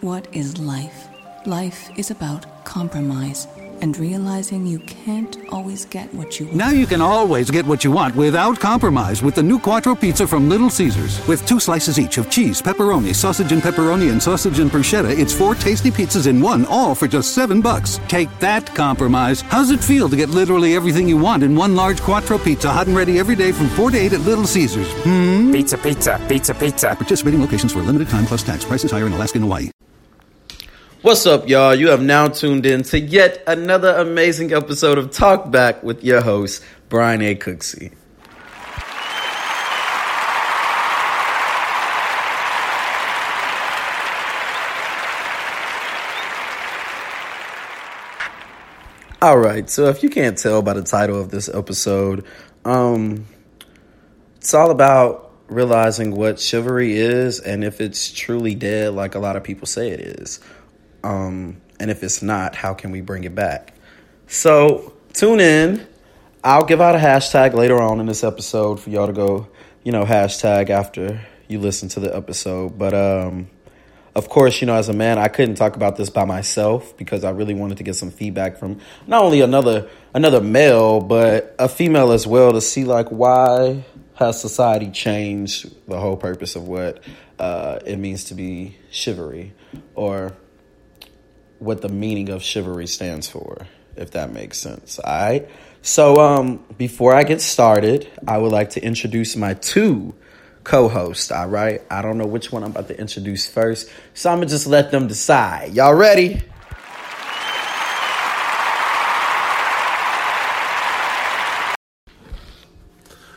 What is life? Life is about compromise and realizing you can't always get what you want. Now you can always get what you want without compromise with the new Quattro Pizza from Little Caesars. With two slices each of cheese, pepperoni, sausage and pepperoni, and sausage and bruschetta, it's four tasty pizzas in one, all for just seven bucks. Take that compromise. How's it feel to get literally everything you want in one large Quattro Pizza, hot and ready every day from 4 to 8 at Little Caesars? Hmm? Pizza, pizza, pizza, pizza. Participating locations for a limited time plus tax. Prices higher in Alaska and Hawaii. What's up, y'all? You have now tuned in to yet another amazing episode of Talk Back with your host, Brian A. Cooksey. All right, so if you can't tell by the title of this episode, um, it's all about realizing what chivalry is and if it's truly dead, like a lot of people say it is. Um, and if it's not, how can we bring it back? So tune in. I'll give out a hashtag later on in this episode for y'all to go, you know, hashtag after you listen to the episode. But um, of course, you know, as a man, I couldn't talk about this by myself because I really wanted to get some feedback from not only another another male, but a female as well to see like why has society changed the whole purpose of what uh, it means to be chivalry or what the meaning of chivalry stands for, if that makes sense. All right. So, um, before I get started, I would like to introduce my two co-hosts. All right. I don't know which one I'm about to introduce first, so I'm gonna just let them decide. Y'all ready?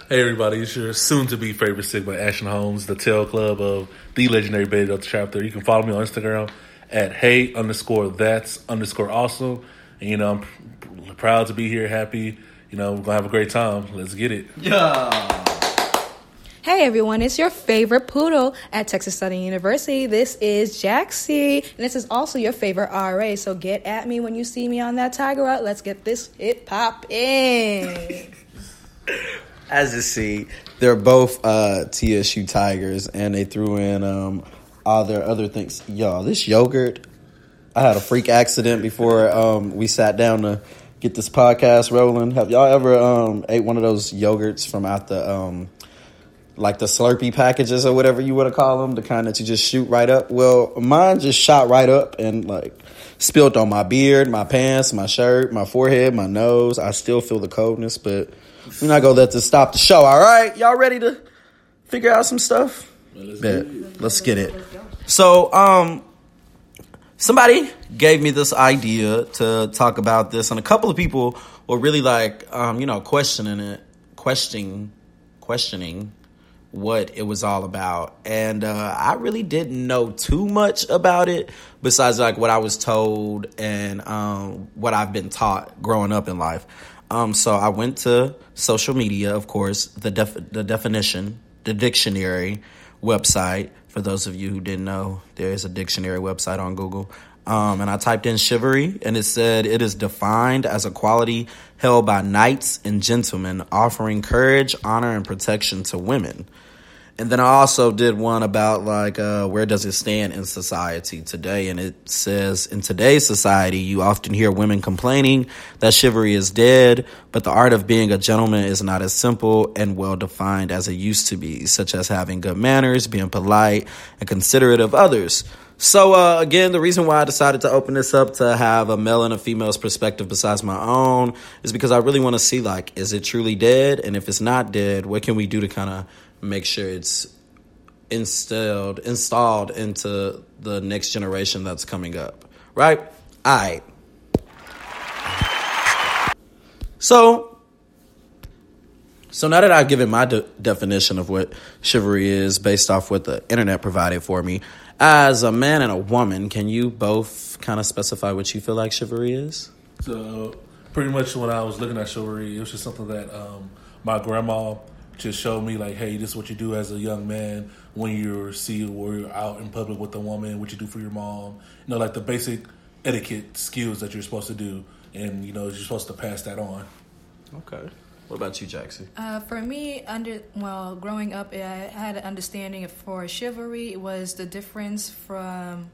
Hey everybody, it's your soon-to-be favorite Sigma, Ashton Holmes, the tail club of the legendary Beta Delta chapter. You can follow me on Instagram at hey underscore that's underscore awesome. And you know, I'm pr- proud to be here, happy. You know, we're gonna have a great time. Let's get it. Yeah. Hey everyone, it's your favorite poodle at Texas Southern University. This is Jacksie, and this is also your favorite RA. So get at me when you see me on that tiger out. Let's get this hip hop in. As you see, they're both uh, TSU Tigers, and they threw in um, all their other things. Y'all, this yogurt. I had a freak accident before um, we sat down to get this podcast rolling. Have y'all ever um, ate one of those yogurts from out the um, like the Slurpee packages or whatever you want to call them, the kind that you just shoot right up? Well, mine just shot right up and like spilled on my beard, my pants, my shirt, my forehead, my nose. I still feel the coldness, but we're not gonna let this stop the show. All right, y'all ready to figure out some stuff? Bet. Let's get it. So, um, somebody gave me this idea to talk about this, and a couple of people were really like, um, you know, questioning it, questioning, questioning what it was all about. And uh, I really didn't know too much about it besides like what I was told and um, what I've been taught growing up in life. Um, so I went to social media, of course, the def- the definition, the dictionary website. For those of you who didn't know, there is a dictionary website on Google. Um, and I typed in chivalry, and it said it is defined as a quality held by knights and gentlemen offering courage, honor, and protection to women. And then I also did one about like uh, where does it stand in society today, and it says in today's society you often hear women complaining that chivalry is dead, but the art of being a gentleman is not as simple and well defined as it used to be, such as having good manners, being polite, and considerate of others. So uh, again, the reason why I decided to open this up to have a male and a female's perspective besides my own is because I really want to see like, is it truly dead? And if it's not dead, what can we do to kind of make sure it's instilled installed into the next generation that's coming up right? All right. So so now that i've given my de- definition of what chivalry is based off what the internet provided for me as a man and a woman can you both kind of specify what you feel like chivalry is? So, pretty much when I was looking at chivalry, it was just something that um, my grandma just show me, like, hey, this is what you do as a young man when you're see or you're out in public with a woman, what you do for your mom, you know, like the basic etiquette skills that you're supposed to do, and you know, you're supposed to pass that on. okay what about you jackson Uh, for me, under well, growing up, I had an understanding of for chivalry It was the difference from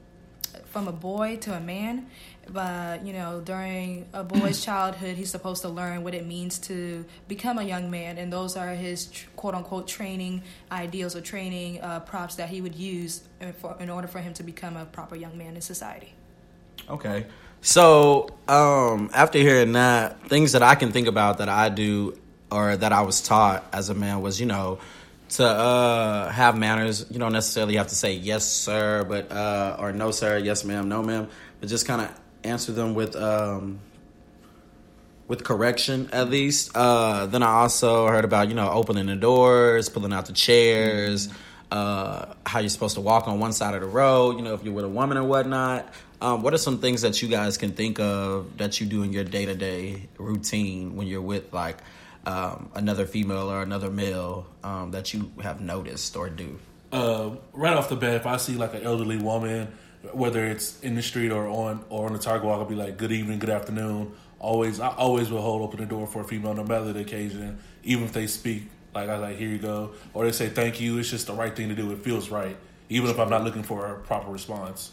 from a boy to a man. But you know, during a boy's childhood, he's supposed to learn what it means to become a young man, and those are his quote unquote training ideals or training uh, props that he would use in, for, in order for him to become a proper young man in society. Okay. So, um, after hearing that, things that I can think about that I do or that I was taught as a man was, you know, to uh, have manners. You don't necessarily have to say yes, sir, but uh, or no, sir, yes, ma'am, no, ma'am, but just kind of answer them with um, with correction at least. Uh, then I also heard about you know opening the doors, pulling out the chairs, uh, how you're supposed to walk on one side of the road. You know if you're with a woman or whatnot. Um, what are some things that you guys can think of that you do in your day to day routine when you're with like um, another female or another male um, that you have noticed or do? uh, right off the bat, if I see like an elderly woman, whether it's in the street or on or on the Tiger Walk, I'll be like, "Good evening, good afternoon." Always, I always will hold open the door for a female, no matter the occasion, even if they speak. Like I like, "Here you go," or they say "Thank you." It's just the right thing to do. It feels right, even if I'm not looking for a proper response.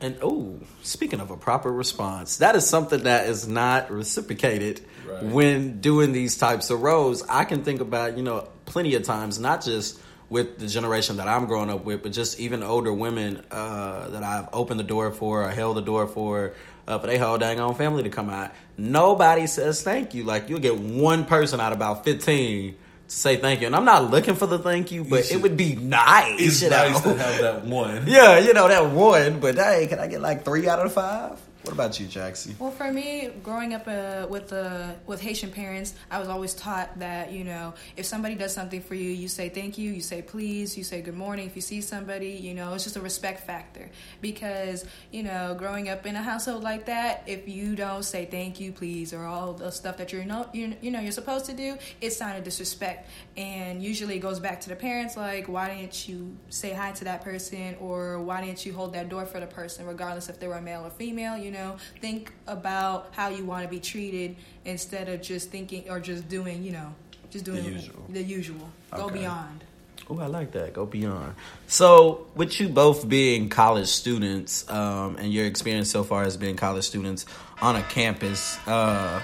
And oh, speaking of a proper response, that is something that is not reciprocated Right. when doing these types of roles. I can think about, you know, plenty of times, not just with the generation that I'm growing up with, but just even older women uh, that I've opened the door for or held the door for uh, for their whole dang on family to come out. Nobody says thank you. Like you'll get one person out of about 15 to say thank you. And I'm not looking for the thank you, but should- it would be nice. It's you nice to have that one. Yeah, you know that one, but hey, can I get like three out of five? What about you, Jacksie? Well, for me, growing up uh, with uh, with Haitian parents, I was always taught that you know if somebody does something for you, you say thank you, you say please, you say good morning. If you see somebody, you know it's just a respect factor. Because you know, growing up in a household like that, if you don't say thank you, please, or all the stuff that you're not you, you know you're supposed to do, it's sign of disrespect. And usually it goes back to the parents, like why didn't you say hi to that person, or why didn't you hold that door for the person, regardless if they were male or female. You know, think about how you want to be treated instead of just thinking or just doing, you know, just doing The usual. The usual. Go beyond. Oh, I like that. Go beyond. So, with you both being college students, um, and your experience so far as being college students on a campus, uh,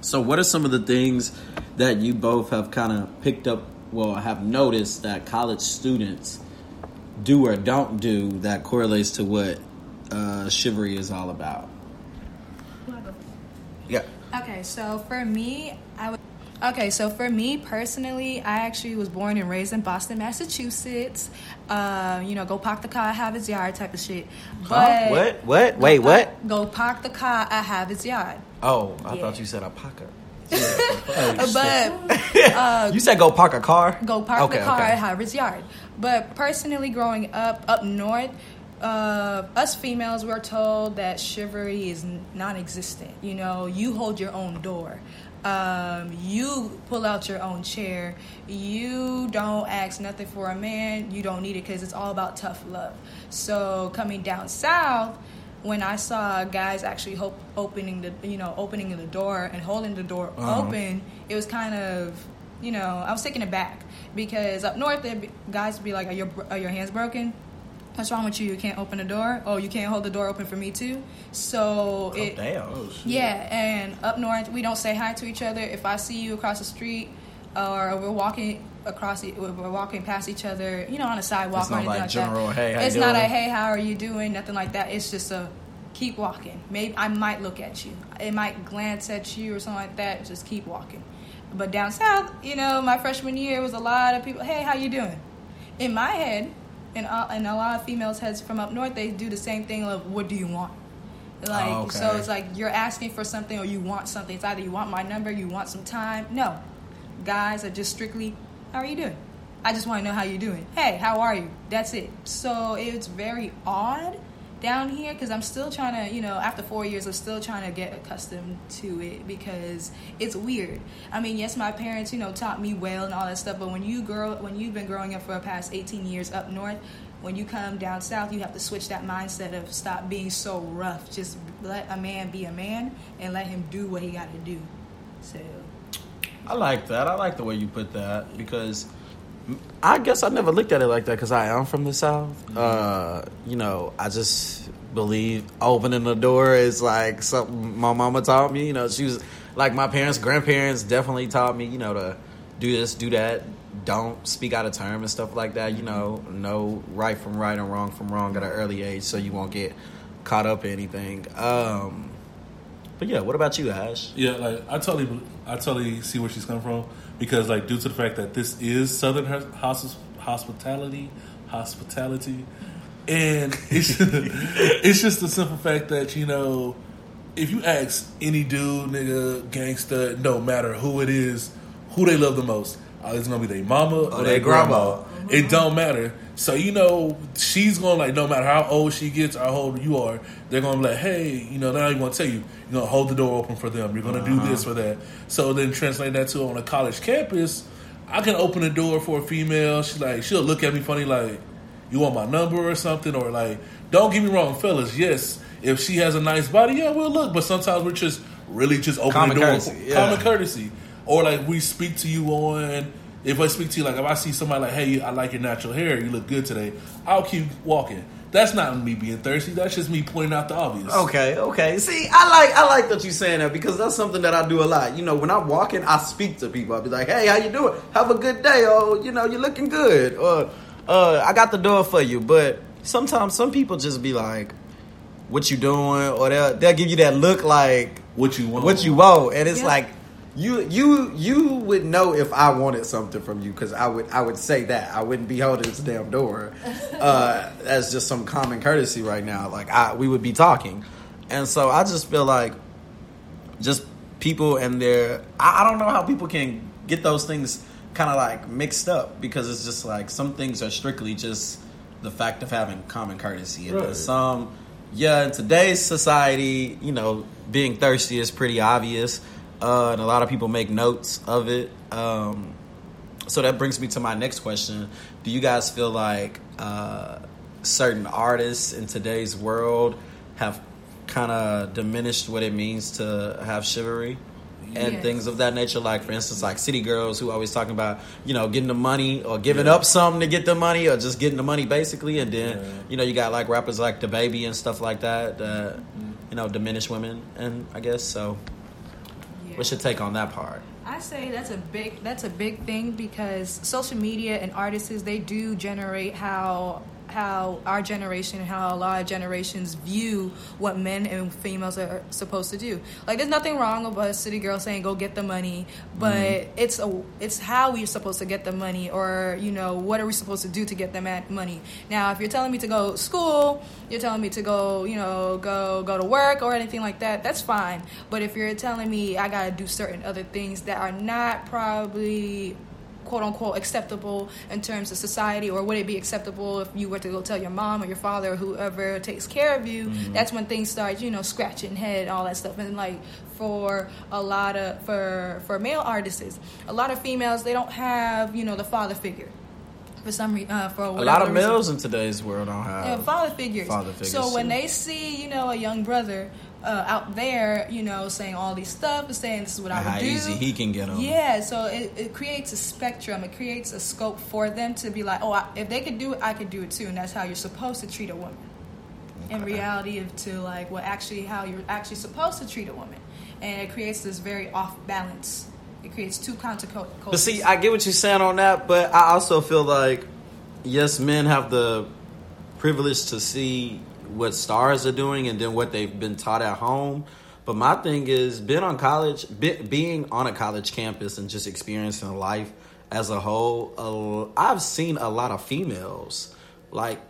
so what are some of the things that you both have kind of picked up? Well, have noticed that college students do or don't do that correlates to what uh, chivalry is all about. Yeah. Okay, so for me, I would. Okay, so for me personally, I actually was born and raised in Boston, Massachusetts. Uh, you know, go park the car, I have his yard type of shit. Huh? What? What? Wait, Go what? Go park the car, I have his yard. Oh, I Yeah. thought you said a pocket. But you said go park a car. go park Okay, the car okay. at Harvard's yard. But personally, growing up up north, uh, us females we're told that chivalry is non-existent. You know, you hold your own door. Um, you pull out your own chair. You don't ask nothing for a man. You don't need it because it's all about tough love. So coming down south, when I saw guys actually hope, opening the you know opening the door and holding the door Uh-huh. open, it was kind of you know I was taken aback because up north be, guys would be like, "Are your are your hands broken? What's wrong with you? You can't open the door? Oh, you can't hold the door open for me too?" So Oh, it damn. Oh, yeah, and up north we don't say hi to each other. If I see you across the street or we're walking across, we're walking past each other, you know, on a sidewalk It's or not anything like like, general, that. "Hey, how you it's not a hey, how are you doing? Nothing like that. It's just a keep walking. Maybe I might look at you. It might glance at you or something like that. Just keep walking. But down south, you know, my freshman year was a lot of people. Hey, how you doing? In my head, and uh, and a lot of females' heads from up north, they do the same thing of what do you want? Like Oh, okay. so, it's like you're asking for something or you want something. It's either you want my number, you want some time. No, guys are just strictly, how are you doing? I just want to know how you're doing. Hey, how are you? That's it. So it's very odd down here because I'm still trying to, you know, after four years, I'm still trying to get accustomed to it because it's weird. I mean, yes, my parents, you know, taught me well and all that stuff, but when you grow, when you've been growing up for the past 18 years up north, when you come down south, you have to switch that mindset of stop being so rough. Just let a man be a man and let him do what he got to do. So I like that. I like the way you put that because I guess I never looked at it like that because I am from the South. Uh, you know, I just believe opening the door is like something my mama taught me. You know, she was like my parents, grandparents definitely taught me, you know, to do this, do that. Don't speak out of term and stuff like that. You know, know right from right and wrong from wrong at an early age so you won't get caught up in anything. Um, but yeah, what about you, Ash? Yeah, like I totally, I totally see where she's coming from because, like, due to the fact that this is Southern hosp- hospitality, hospitality, and it's it's just the simple fact that you know, if you ask any dude, nigga, gangster, no matter who it is, who they love the most, uh, it's gonna be their mama or, Or their their grandma. grandma. It don't matter. So you know, she's gonna like no matter how old she gets or how old you are, they're gonna be like, hey, you know, they're not even gonna tell you. You're gonna hold the door open for them. You're gonna do this uh-huh. for that. So then translate that to on a college campus. I can open the door for a female. She's like, she'll look at me funny, like, you want my number or something, or like, don't get me wrong, fellas. Yes, if she has a nice body, yeah, we'll look. But sometimes we're just really just open Common the door, courtesy, yeah. common courtesy, or like we speak to you on. If I speak to you, like if I see somebody like, hey, I like your natural hair, you look good today. I'll keep walking. That's not me being thirsty. That's just me pointing out the obvious. Okay, okay. See, I like I like that you saying that because that's something that I do a lot. You know, when I'm walking, I speak to people. I'll be like, "Hey, how you doing? Have a good day." Oh, you know, you're looking good. Or, uh, I got the door for you. But sometimes some people just be like, "What you doing?" Or they'll they'll give you that look like What you want? what you want, and it's Yeah. like you you you would know if I wanted something from you because I would I would say that I wouldn't be holding this damn door. Uh, that's just some common courtesy right now. Like I we would be talking, and so I just feel like just people and their I, I don't know how people can get those things kind of like mixed up because it's just like some things are strictly just the fact of having common courtesy and Right. some yeah in today's society you know being thirsty is pretty obvious uh, and a lot of people make notes of it. Um, so that brings me to my next question. Do you guys feel like uh, certain artists in today's world have kind of diminished what it means to have chivalry and Yes. things of that nature? Like for instance like city girls who always talking about you know getting the money or giving up something to get the money or just getting the money basically. And then Yeah. you know you got like rappers like DaBaby and stuff like that that you know diminish women and i guess so what's your take on that part? I say that's a big that's a big thing because social media and artists they do generate how how our generation and how a lot of generations view what men and females are supposed to do. Like there's nothing wrong about a city girl saying go get the money, but mm-hmm. it's a it's how we're supposed to get the money or you know what are we supposed to do to get the money. Now if you're telling me to go school, you're telling me to go you know go go to work or anything like that, that's fine. But if you're telling me I gotta do certain other things that are not probably quote unquote acceptable in terms of society or would it be acceptable if you were to go tell your mom or your father or whoever takes care of you? That's when things start you know scratching head all that stuff. And like for a lot of for for male artists a lot of females they don't have you know the father figure. For some reason uh, for a whatever lot of reason. males in today's world don't have Yeah, father figures. father figures, So when they see, you know, a young brother uh, out there, you know, saying all these stuff and saying this is what I would how do. easy he can get them Yeah, so it, it creates a spectrum. It creates a scope for them to be like, oh, I, if they could do it, I could do it too, and that's how you're supposed to treat a woman. In reality, of to like what actually how you're actually supposed to treat a woman, and it creates this very off balance. It creates two counter But see, I get what you're saying on that, but I also feel like yes, men have the privilege to see what stars are doing and then what they've been taught at home. But my thing is, being on college, be, being on a college campus and just experiencing life as a whole, uh, I've seen a lot of females like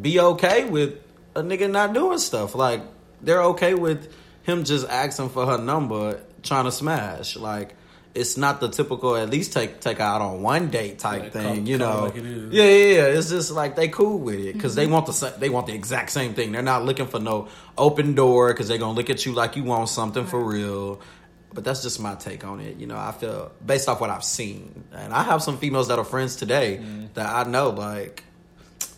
be okay with a nigga not doing stuff. Like they're okay with him just asking for her number, trying to smash. Like it's not the typical at least take take out on one date type Like, thing, come- you know. like yeah, yeah, yeah. It's just like they cool with it because they want the they want the exact same thing. They're not looking for no open door because they're gonna look at you like you want something for real. But that's just my take on it. You know, I feel based off what I've seen, and I have some females that are friends today Mm-hmm. that I know like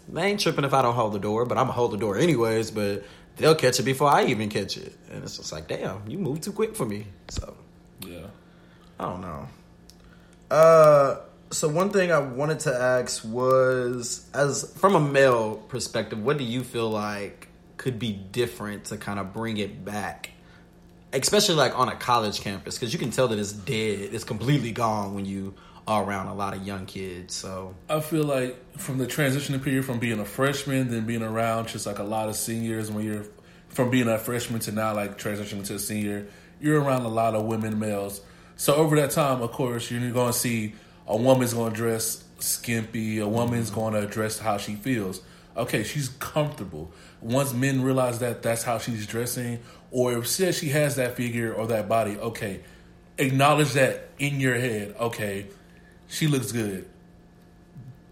they ain't tripping if I don't hold the door, but I'm gonna hold the door anyways. But they'll catch it before I even catch it, and it's just like, damn, you move too quick for me. So Yeah. I don't know. Uh, So one thing I wanted to ask was, as from a male perspective, what do you feel like could be different to kind of bring it back, especially like on a college campus? Because you can tell that it's dead, it's completely gone when you are around a lot of young kids. So I feel like from the transitioning period from being a freshman, then being around just like a lot of seniors when you're from being a freshman to now like transitioning to a senior, you're around a lot of women males. So over that time, of course, you're going to see a woman's going to dress skimpy. A woman's mm-hmm. going to dress how she feels. Okay, she's comfortable. Once men realize that that's how she's dressing, or if says she has that figure or that body, okay, acknowledge that in your head. Okay, she looks good.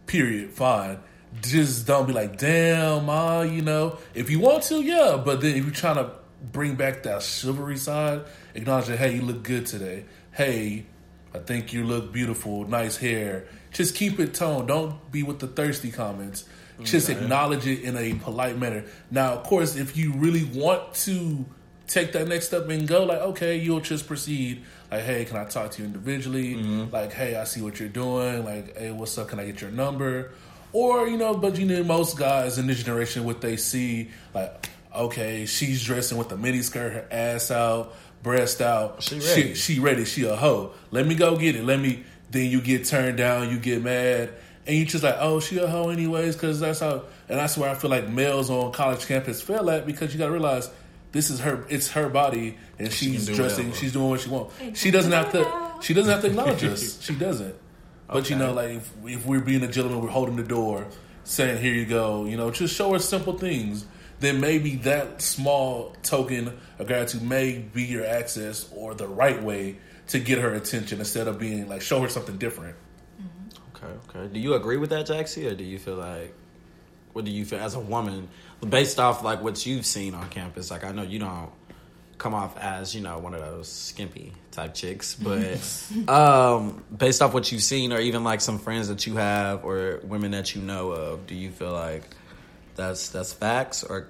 Period. Fine. Just don't be like, damn, ma. You know, if you want to, yeah. But then if you're trying to bring back that chivalry side, acknowledge that, hey, you look good today. Hey, I think you look beautiful, nice hair. Just keep it toned. Don't be with the thirsty comments. Just mm-hmm. acknowledge it in a polite manner. Now, of course, if you really want to take that next step and go, like, okay, you'll just proceed. Like, hey, can I talk to you individually? Mm-hmm. Like, hey, I see what you're doing. Like, hey, what's up? Can I get your number? Or, you know, but you know, most guys in this generation, what they see, like, okay, she's dressing with a mini skirt, her ass out, breast out. She ready. She, she ready. She a hoe. Let me go get it. Let me. Then you get turned down. You get mad, and you just like, oh, she a hoe anyways, because that's how. And that's where I feel like males on college campus fail at because you got to realize this is her. It's her body, and she's can do dressing. whatever. She's doing what she wants. She doesn't have to. She doesn't have to acknowledge us. She doesn't. But you know, like if, if we're being a gentleman, we're holding the door, saying, "Here you go." You know, just show her simple things. Then maybe that small token of gratitude may be your access or the right way to get her attention instead of being like show her something different. Okay, okay. Do you agree with that, Jacksie, or do you feel like what do you feel as a woman, based off like what you've seen on campus? Like I know you don't come off as, you know, one of those skimpy type chicks, but um based off what you've seen or even like some friends that you have or women that you know of, do you feel like that's that's facts or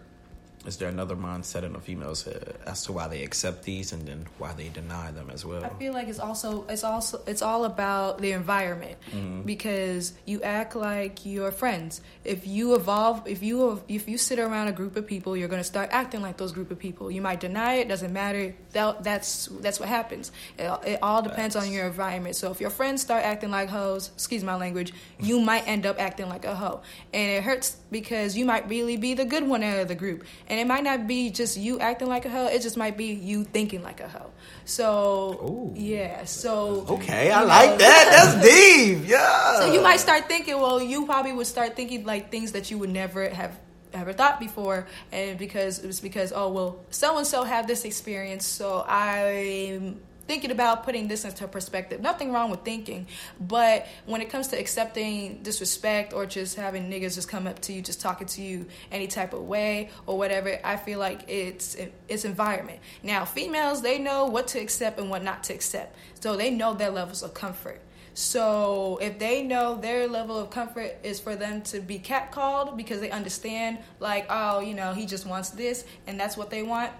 is there another mindset in a female's as to why they accept these and then why they deny them as well? I feel like it's also it's also it's all about the environment mm-hmm. because you act like your friends. If you evolve, if you if you sit around a group of people, you're going to start acting like those group of people. You might deny it, doesn't matter. That, that's that's what happens. It, it all depends on your environment. So if your friends start acting like hoes, excuse my language, you might end up acting like a hoe, and it hurts because you might really be the good one out of the group, and it might not be just you acting like a hoe. It just might be you thinking like a hoe. So Ooh. yeah, so Okay, I like that. That's deep. Yeah. so you might start thinking, well, you probably would start thinking like things that you would never have ever thought before, and because it was because oh well, so and so had this experience, so I'm thinking about putting this into perspective. Nothing wrong with thinking, but when it comes to accepting disrespect or just having niggas just come up to you, just talking to you any type of way or whatever, I feel like it's it's environment. Now, females they know what to accept and what not to accept, so they know their levels of comfort. So if they know their level of comfort is for them to be catcalled because they understand, like, oh, you know, he just wants this and that's what they want.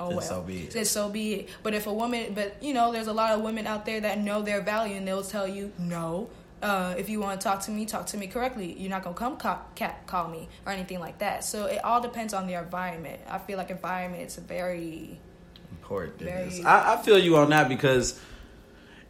Oh Then well, so be it. Then so be it. But if a woman, but you know, there's a lot of women out there that know their value and they'll tell you no. Uh, if you want to talk to me, talk to me correctly. You're not gonna come ca- cat call me or anything like that. So it all depends on the environment. I feel like environment is very important. Very- Very, I, I feel you on that because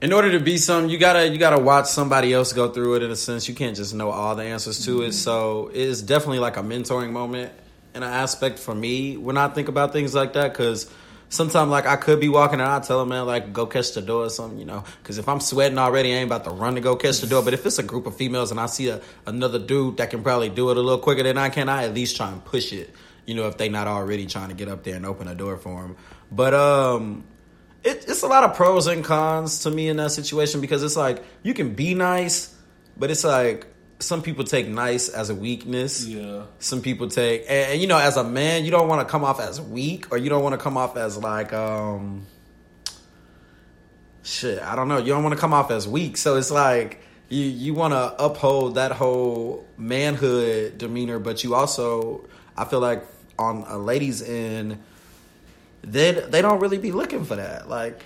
in order to be something, you gotta you gotta watch somebody else go through it. In a sense, you can't just know all the answers to it. So it's definitely like a mentoring moment in an aspect for me when I think about things like that because. Sometimes, like I could be walking and I tell him, man, like go catch the door or something, you know. Because if I'm sweating already, I ain't about to run to go catch the door. But if it's a group of females and I see a, another dude that can probably do it a little quicker than I can, I at least try and push it. You know, if they not already trying to get up there and open a door for him. But um, it, it's a lot of pros and cons to me in that situation because it's like you can be nice, but it's like some people take nice as a weakness. Yeah. Some people take, and, and, you know, as a man, you don't want to come off as weak, or you don't want to come off as like, um, shit. I don't know. You don't want to come off as weak, so it's like you you want to uphold that whole manhood demeanor, but you also, I feel like on a lady's end, they they don't really be looking for that. Like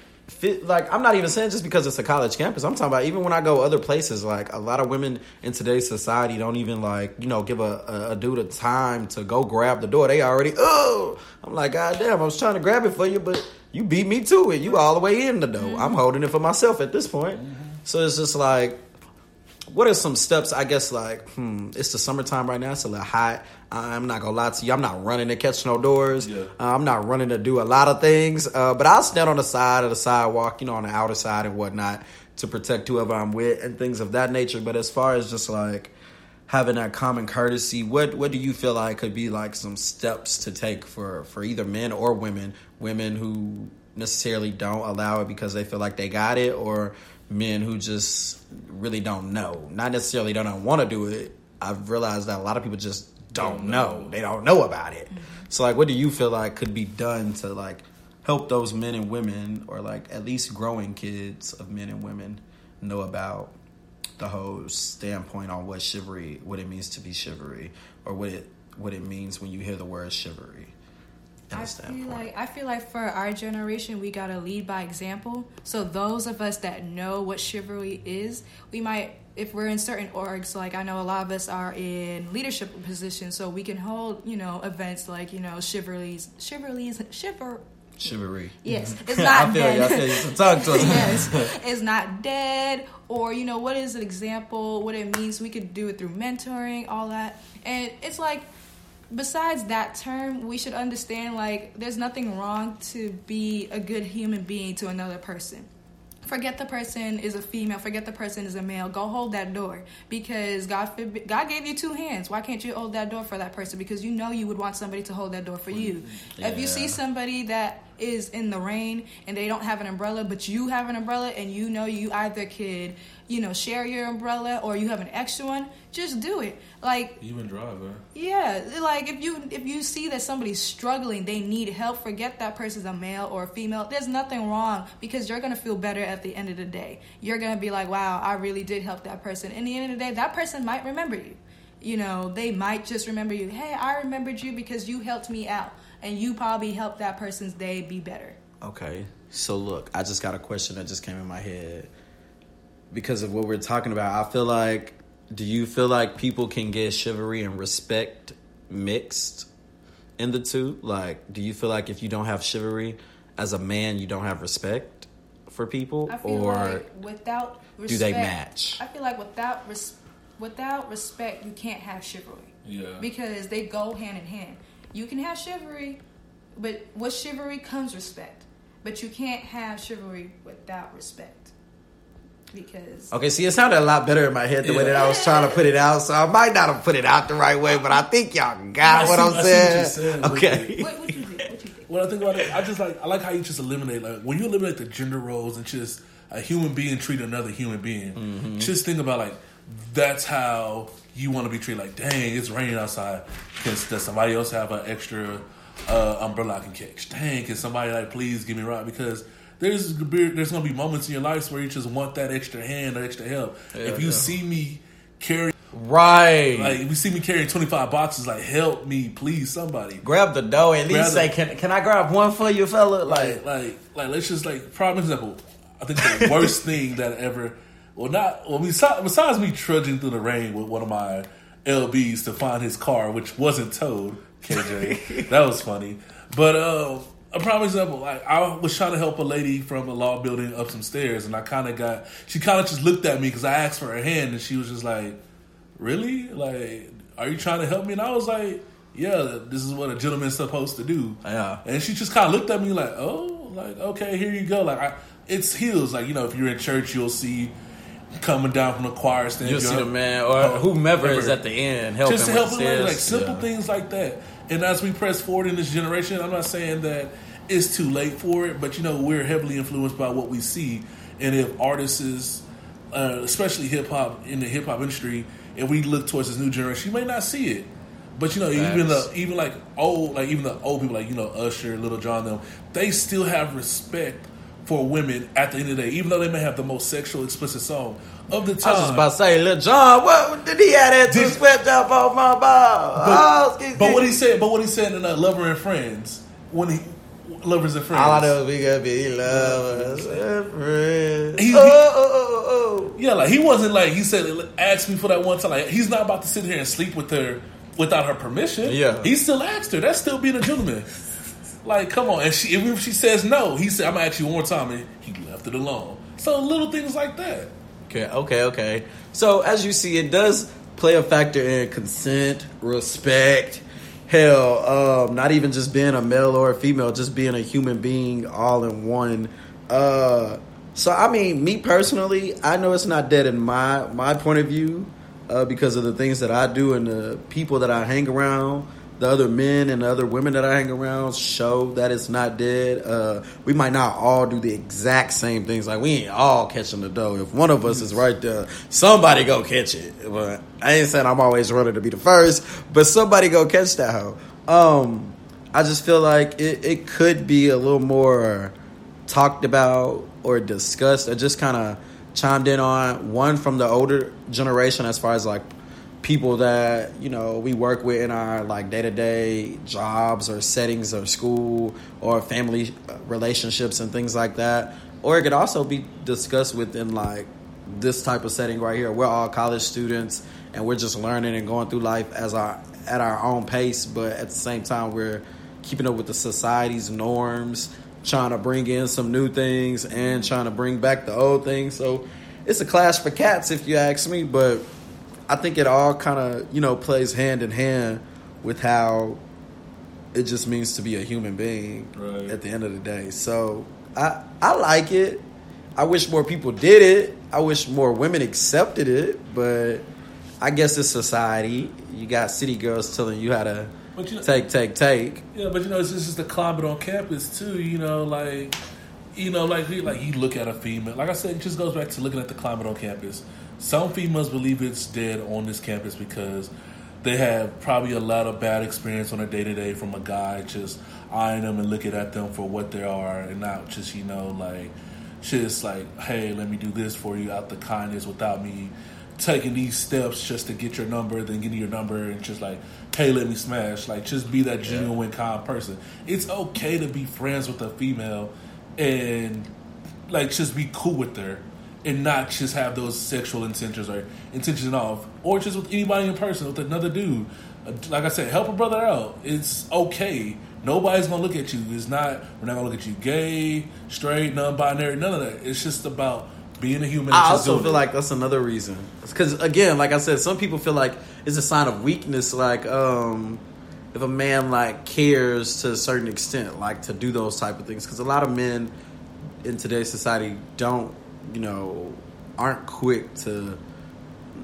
like I'm not even saying just because it's a college campus. I'm talking about even when I go other places. Like a lot of women in today's society don't even like you know give a, a, a dude a time to go grab the door. They already oh I'm like God damn I was trying to grab it for you, but you beat me to it. You all the way in the door. Mm-hmm. I'm holding it for myself at this point. Mm-hmm. So it's just like what are some steps? I guess like, hmm, it's the summertime right now. It's a little hot. I'm not gonna lie to you. I'm not running to catch no doors. Yeah. Uh, I'm not running to do a lot of things. Uh, but I'll stand on the side of the sidewalk, you know, on the outer side and whatnot to protect whoever I'm with and things of that nature. But as far as just like having that common courtesy, what what do you feel like could be like some steps to take for for either men or women, women who necessarily don't allow it because they feel like they got it, or men who just really don't know, not necessarily don't, don't want to do it. I've realized that a lot of people just don't know. They don't know about it. So like what do you feel like could be done to like help those men and women or like at least growing kids of men and women know about the whole standpoint on what chivalry what it means to be chivalry or what it what it means when you hear the word chivalry. I feel like I feel like for our generation, we gotta lead by example. So those of us that know what chivalry is, we might, if we're in certain orgs, like I know a lot of us are in leadership positions, so we can hold, you know, events like you know chivalries, chivalries, chivalry. chivalry. Yes, mm-hmm. it's not I feel you. I dead. feel you. Some tongue twister. yes, it's not dead, or you know, what is an example? What it means? We could do it through mentoring, all that, and it's like. Besides that term, we should understand like there's nothing wrong to be a good human being to another person. Forget the person is a female. Forget the person is a male. Go hold that door because God forbid, God gave you two hands. Why can't you hold that door for that person? Because you know you would want somebody to hold that door for you. If you see somebody that is in the rain and they don't have an umbrella, but you have an umbrella and you know you either could, you know, share your umbrella or you have an extra one, just do it. Like Even drive, man. yeah, like if you if you see that somebody's struggling, they need help. Forget that person's a male or a female. There's nothing wrong because you're gonna feel better at the end of the day. You're gonna be like, wow, I really did help that person. In the end of the day, that person might remember you. You know, they might just remember you. Hey, I remembered you because you helped me out, and you probably helped that person's day be better. Okay. So look, I just got a question that just came in my head because of what we're talking about. I feel like do you feel like people can get chivalry and respect mixed in the two? Like, do you feel like if you don't have chivalry as a man, you don't have respect for people I feel or like without respect, do they match? I feel like without res- without respect, you can't have chivalry. Yeah. because they go hand in hand. You can have chivalry, but with chivalry comes respect. But you can't have chivalry without respect. Because Okay, see, it sounded a lot better in my head the way that I was trying to put it out, so I might not have put it out the right way, but I think y'all got I what see- I'm I saying. saying, okay. what, what you think? What you think? When I think about it, I just like I like how you just eliminate like when you eliminate the gender roles and just a human being treat another human being. Mm-hmm. Just think about like that's how you want to be treated. Like, dang, it's raining outside. Because does somebody else have an extra uh, umbrella I can catch? Dang, can somebody like please give me a ride? Because there's there's gonna be moments in your life where you just want that extra hand, that extra help. if you yeah. see me carry Right. like if you see me carrying twenty five boxes, like help me, please, somebody. grab the dough and at least the- say, "Can can I grab one for you, fella?" like, Like, like, like, let's just like, prime example. I think the worst thing that ever, well, not well. Besides, me trudging through the rain with one of my LBs to find his car, which wasn't towed. KJ, that was funny. But uh, a prime example, like I was trying to help a lady from a law building up some stairs, and I kind of got. She kind of just looked at me because I asked for her hand, and she was just like, "Really? Like, are you trying to help me?" And I was like. Yeah, this is what a gentleman's supposed to do. Yeah. And she just kind of looked at me like, "Oh, like okay, here you go." Like I, it's heels. Like you know, if you're in church, you'll see coming down from the choir stand. you'll see the man or Oh, whomever is at the end helping just to with help the them, like, simple Yeah. things like that. And as we press forward in this generation, I'm not saying that it's too late for it, but you know, we're heavily influenced by what we see. And if artists, is, uh, especially hip hop in the hip hop industry, if we look towards this new generation, you may not see it. But you know, even the even like old like even the old people like you know Usher, Lil Jon, them they still have respect for women at the end of the day, even though they may have the most sexual explicit song of the time. I was just about to say, Lil Jon, what did he have that two Did- swept up off my ball? But, oh, excuse but what he said, but what he said in uh, "Lover and Friends," when he lovers and friends. All I know is we gonna be lovers and friends. He- oh, oh, oh, oh, Yeah, like he wasn't like he said. Asked me for that one time. Like he's not about to sit here and sleep with her without her permission. Yeah. he still asked her. That's still being a gentleman. like, come on. And she, if she says no, he said, "I'm gonna ask you one more time," and he left it alone. So little things like that. Okay, okay, okay. So as you see, it does play a factor in consent, respect. Hell, um, not even just being a male or a female, just being a human being all in one. Uh, so I mean, me personally, I know it's not dead in my my point of view uh, because of the things that I do and the people that I hang around. The other men and the other women that I hang around show that it's not dead. Uh, we might not all do the exact same things. Like we ain't all catching the dough. If one of us is right there, somebody go catch it. But I ain't saying I'm always running to be the first, but somebody go catch that hoe. Um, I just feel like it, it could be a little more talked about or discussed or just kind of chimed in on one from the older generation as far as like people that you know we work with in our like day-to-day jobs or settings or school or family uh, relationships and things like that. Or it could also be discussed within like this type of setting right here. We're all college students and we're just learning and going through life as our at our own pace but at the same time we're keeping up with the society's norms trying to bring in some new things and trying to bring back the old things. So it's a clash for cats if you ask me but I think it all kind of you know plays hand in hand with how it just means to be a human being Right. at the end of the day. So I I like it. I wish more people did it. I wish more women accepted it, but I guess it's society. You got city girls telling you how to you know- take, take, take. Yeah, but you know, it's just the climate on campus too. You know, like you know, like like you look at a female. Like I said, it just goes back to looking at the climate on campus. Some females believe it's dead on this campus because they have probably a lot of bad experience on a day to day from a guy just eyeing them and looking at them for what they are, and not just you know like just like, hey, let me do this for you out the kindness without me taking these steps just to get your number, then getting your number and just like, hey, let me smash. Like, just be that genuine, kind person. It's okay to be friends with a female and like just be cool with her and not just have those sexual intentions or intentions off, or just with anybody in person with another dude. Like I said, help a brother out. It's okay. Nobody's gonna look at you. It's not. We're not gonna look at you gay, straight, non-binary, none of that. It's just about being a human. I also feel it. like that's another reason. Because again, like I said, some people feel like it's a sign of weakness. Like um, if a man like cares to a certain extent, like to do those type of things. Because a lot of men in today's society don't, you know, aren't quick to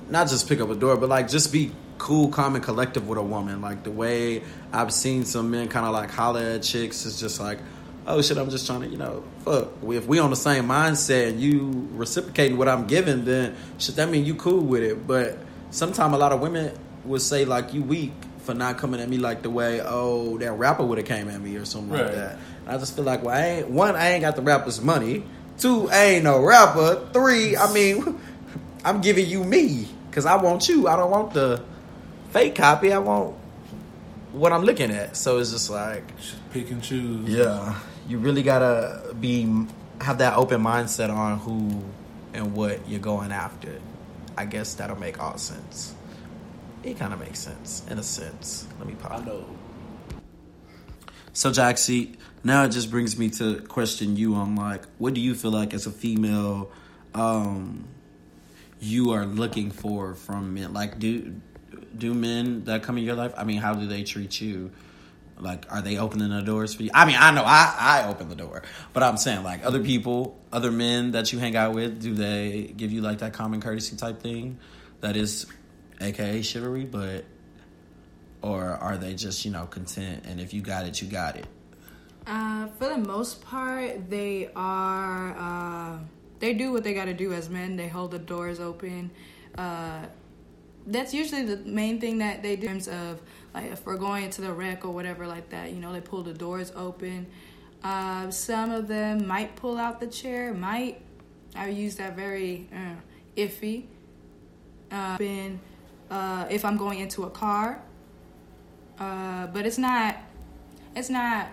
not just pick up a door, but like just be cool, calm, and collective with a woman. Like the way I've seen some men kind of like holler at chicks is just like, oh shit, I'm just trying to, you know, fuck. If we on the same mindset and you reciprocating what I'm giving, then shit, that mean you cool with it. But sometimes a lot of women would say like you weak for not coming at me like the way oh that rapper would have came at me or something like that. And I just feel like well, I ain't one, I ain't got the rapper's money. Two, I ain't no rapper. Three, I mean, I'm giving you me because I want you. I don't want the fake copy. I want what I'm looking at. So it's just like, pick and choose. yeah, you really gotta be have that open mindset on who and what you're going after. I guess that'll make all sense. It kind of makes sense in a sense. Let me pause. I know. So, Jacksie, now it just brings me to question you on like, what do you feel like as a female, um, you are looking for from men? Like, do do men that come in your life? I mean, how do they treat you? Like, are they opening the doors for you? I mean, I know I I open the door, but I'm saying like other people, other men that you hang out with, do they give you like that common courtesy type thing? That is, aka chivalry, but or are they just you know content and if you got it you got it Uh, for the most part, they are. Uh, they do what they got to do as men. They hold the doors open. Uh, that's usually the main thing that they do in terms of like if we're going into the rec or whatever like that. You know, they pull the doors open. Uh, some of them might pull out the chair. Might I use that very uh, iffy. Been if I'm going into a car, but it's not. It's not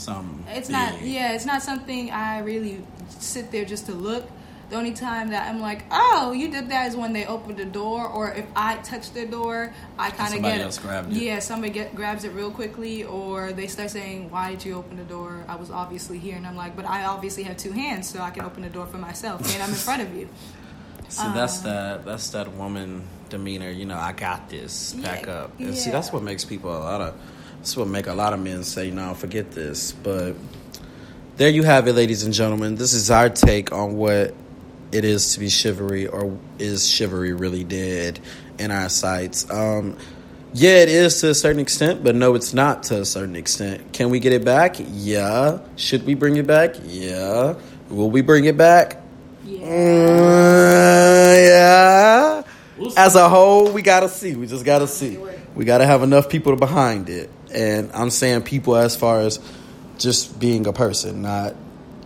Some. It's not. Yeah, it's not something I really sit there just to look. The only time that I'm like, oh, you did that is when they open the door, or if I touch the door, I kind of Somebody get else grabbed it. Yeah, somebody get grabs it real quickly, or they start saying, "Why did you open the door? I was obviously here," and I'm like, "But I obviously have two hands, so I can open the door for myself, and I'm in front of you." See, that's um, that. That's that woman demeanor. You know, I got this. Back Yeah, up. And see, that's what makes people a lot of. That's will make a lot of men say, "No, forget this." But there you have it, ladies and gentlemen. This is our take on what it is to be chivalry, or is chivalry really dead in our sights? Um, yeah, it is to a certain extent, but no, it's not to a certain extent. Can we get it back? Yeah. Should we bring it back? Yeah. Will we bring it back? Uh, yeah. As a whole, we gotta see. We just gotta see. We gotta have enough people behind it, and I'm saying people as far as just being a person, not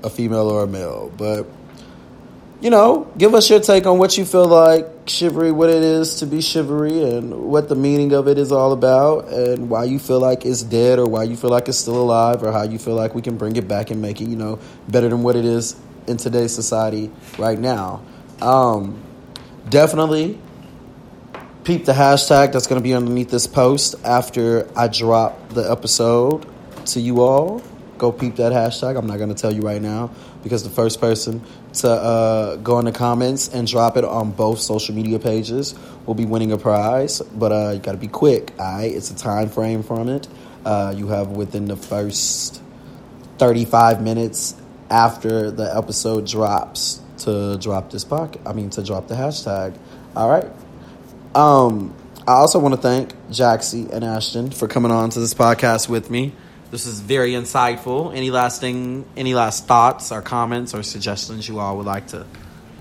a female or a male. But you know, give us your take on what you feel like chivalry, what it is to be chivalry, and what the meaning of it is all about, and why you feel like it's dead, or why you feel like it's still alive, or how you feel like we can bring it back and make it, you know, better than what it is in today's society right now. Um, definitely peep the hashtag that's going to be underneath this post after I drop the episode to you all. Go peep that hashtag. I'm not going to tell you right now because the first person to uh, go in the comments and drop it on both social media pages will be winning a prize. But uh, you got to be quick. All right, it's a time frame from it. Uh, you have within the first 35 minutes after the episode drops to drop this pocket. I mean, to drop the hashtag. All right. Um, I also want to thank Jacksie and Ashton for coming on to this podcast with me. This is very insightful. Any lasting, any last thoughts or comments or suggestions you all would like to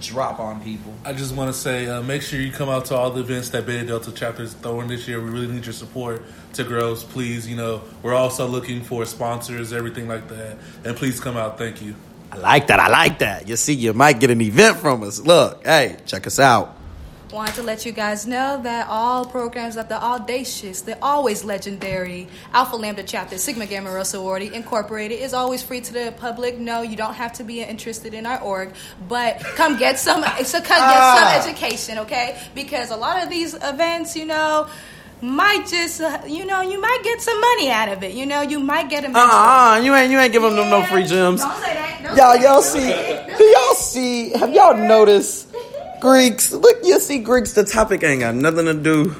drop on people? I just want to say, uh, make sure you come out to all the events that Beta Delta chapter is throwing this year. We really need your support to grow. Please, you know, we're also looking for sponsors, everything like that. And please come out. Thank you. I like that. I like that. You see, you might get an event from us. Look, hey, check us out. Wanted to let you guys know that all programs of the Audacious, they're always legendary. Alpha Lambda Chapter, Sigma Gamma Rho Sorority Incorporated is always free to the public. No, you don't have to be interested in our org, but come get some, so come get some education, okay? Because a lot of these events, you know, might just, uh, you know, you might get some money out of it. You know, you might get a mention. Uh-uh, you ain't you ain't giving them no free gems. Don't say that. Don't Y'all, y'all see? Do y'all see? Have y'all noticed Greeks? Look, you see Greeks. The topic ain't got nothing to do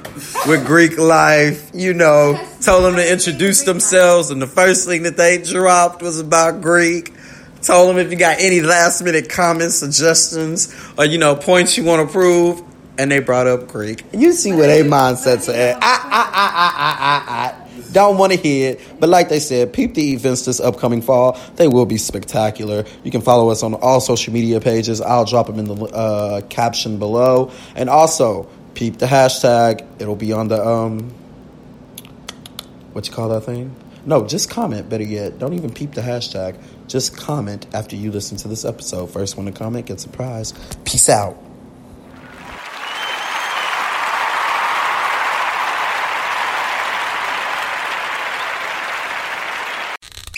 with Greek life. You know, told them to introduce themselves, and the first thing that they dropped was about Greek. Told them if you got any last minute comments, suggestions, or you know points you want to prove, and they brought up Greek. You see where their mindsets are at. I, I, I, I, I, I, I. Don't want to hear it, but like they said, peep the events this upcoming fall. They will be spectacular. You can follow us on all social media pages. I'll drop them in the uh, caption below, and also peep the hashtag. It'll be on the um, what you call that thing? No, just comment. Better yet, don't even peep the hashtag. Just comment after you listen to this episode. First one to comment gets a prize. Peace out.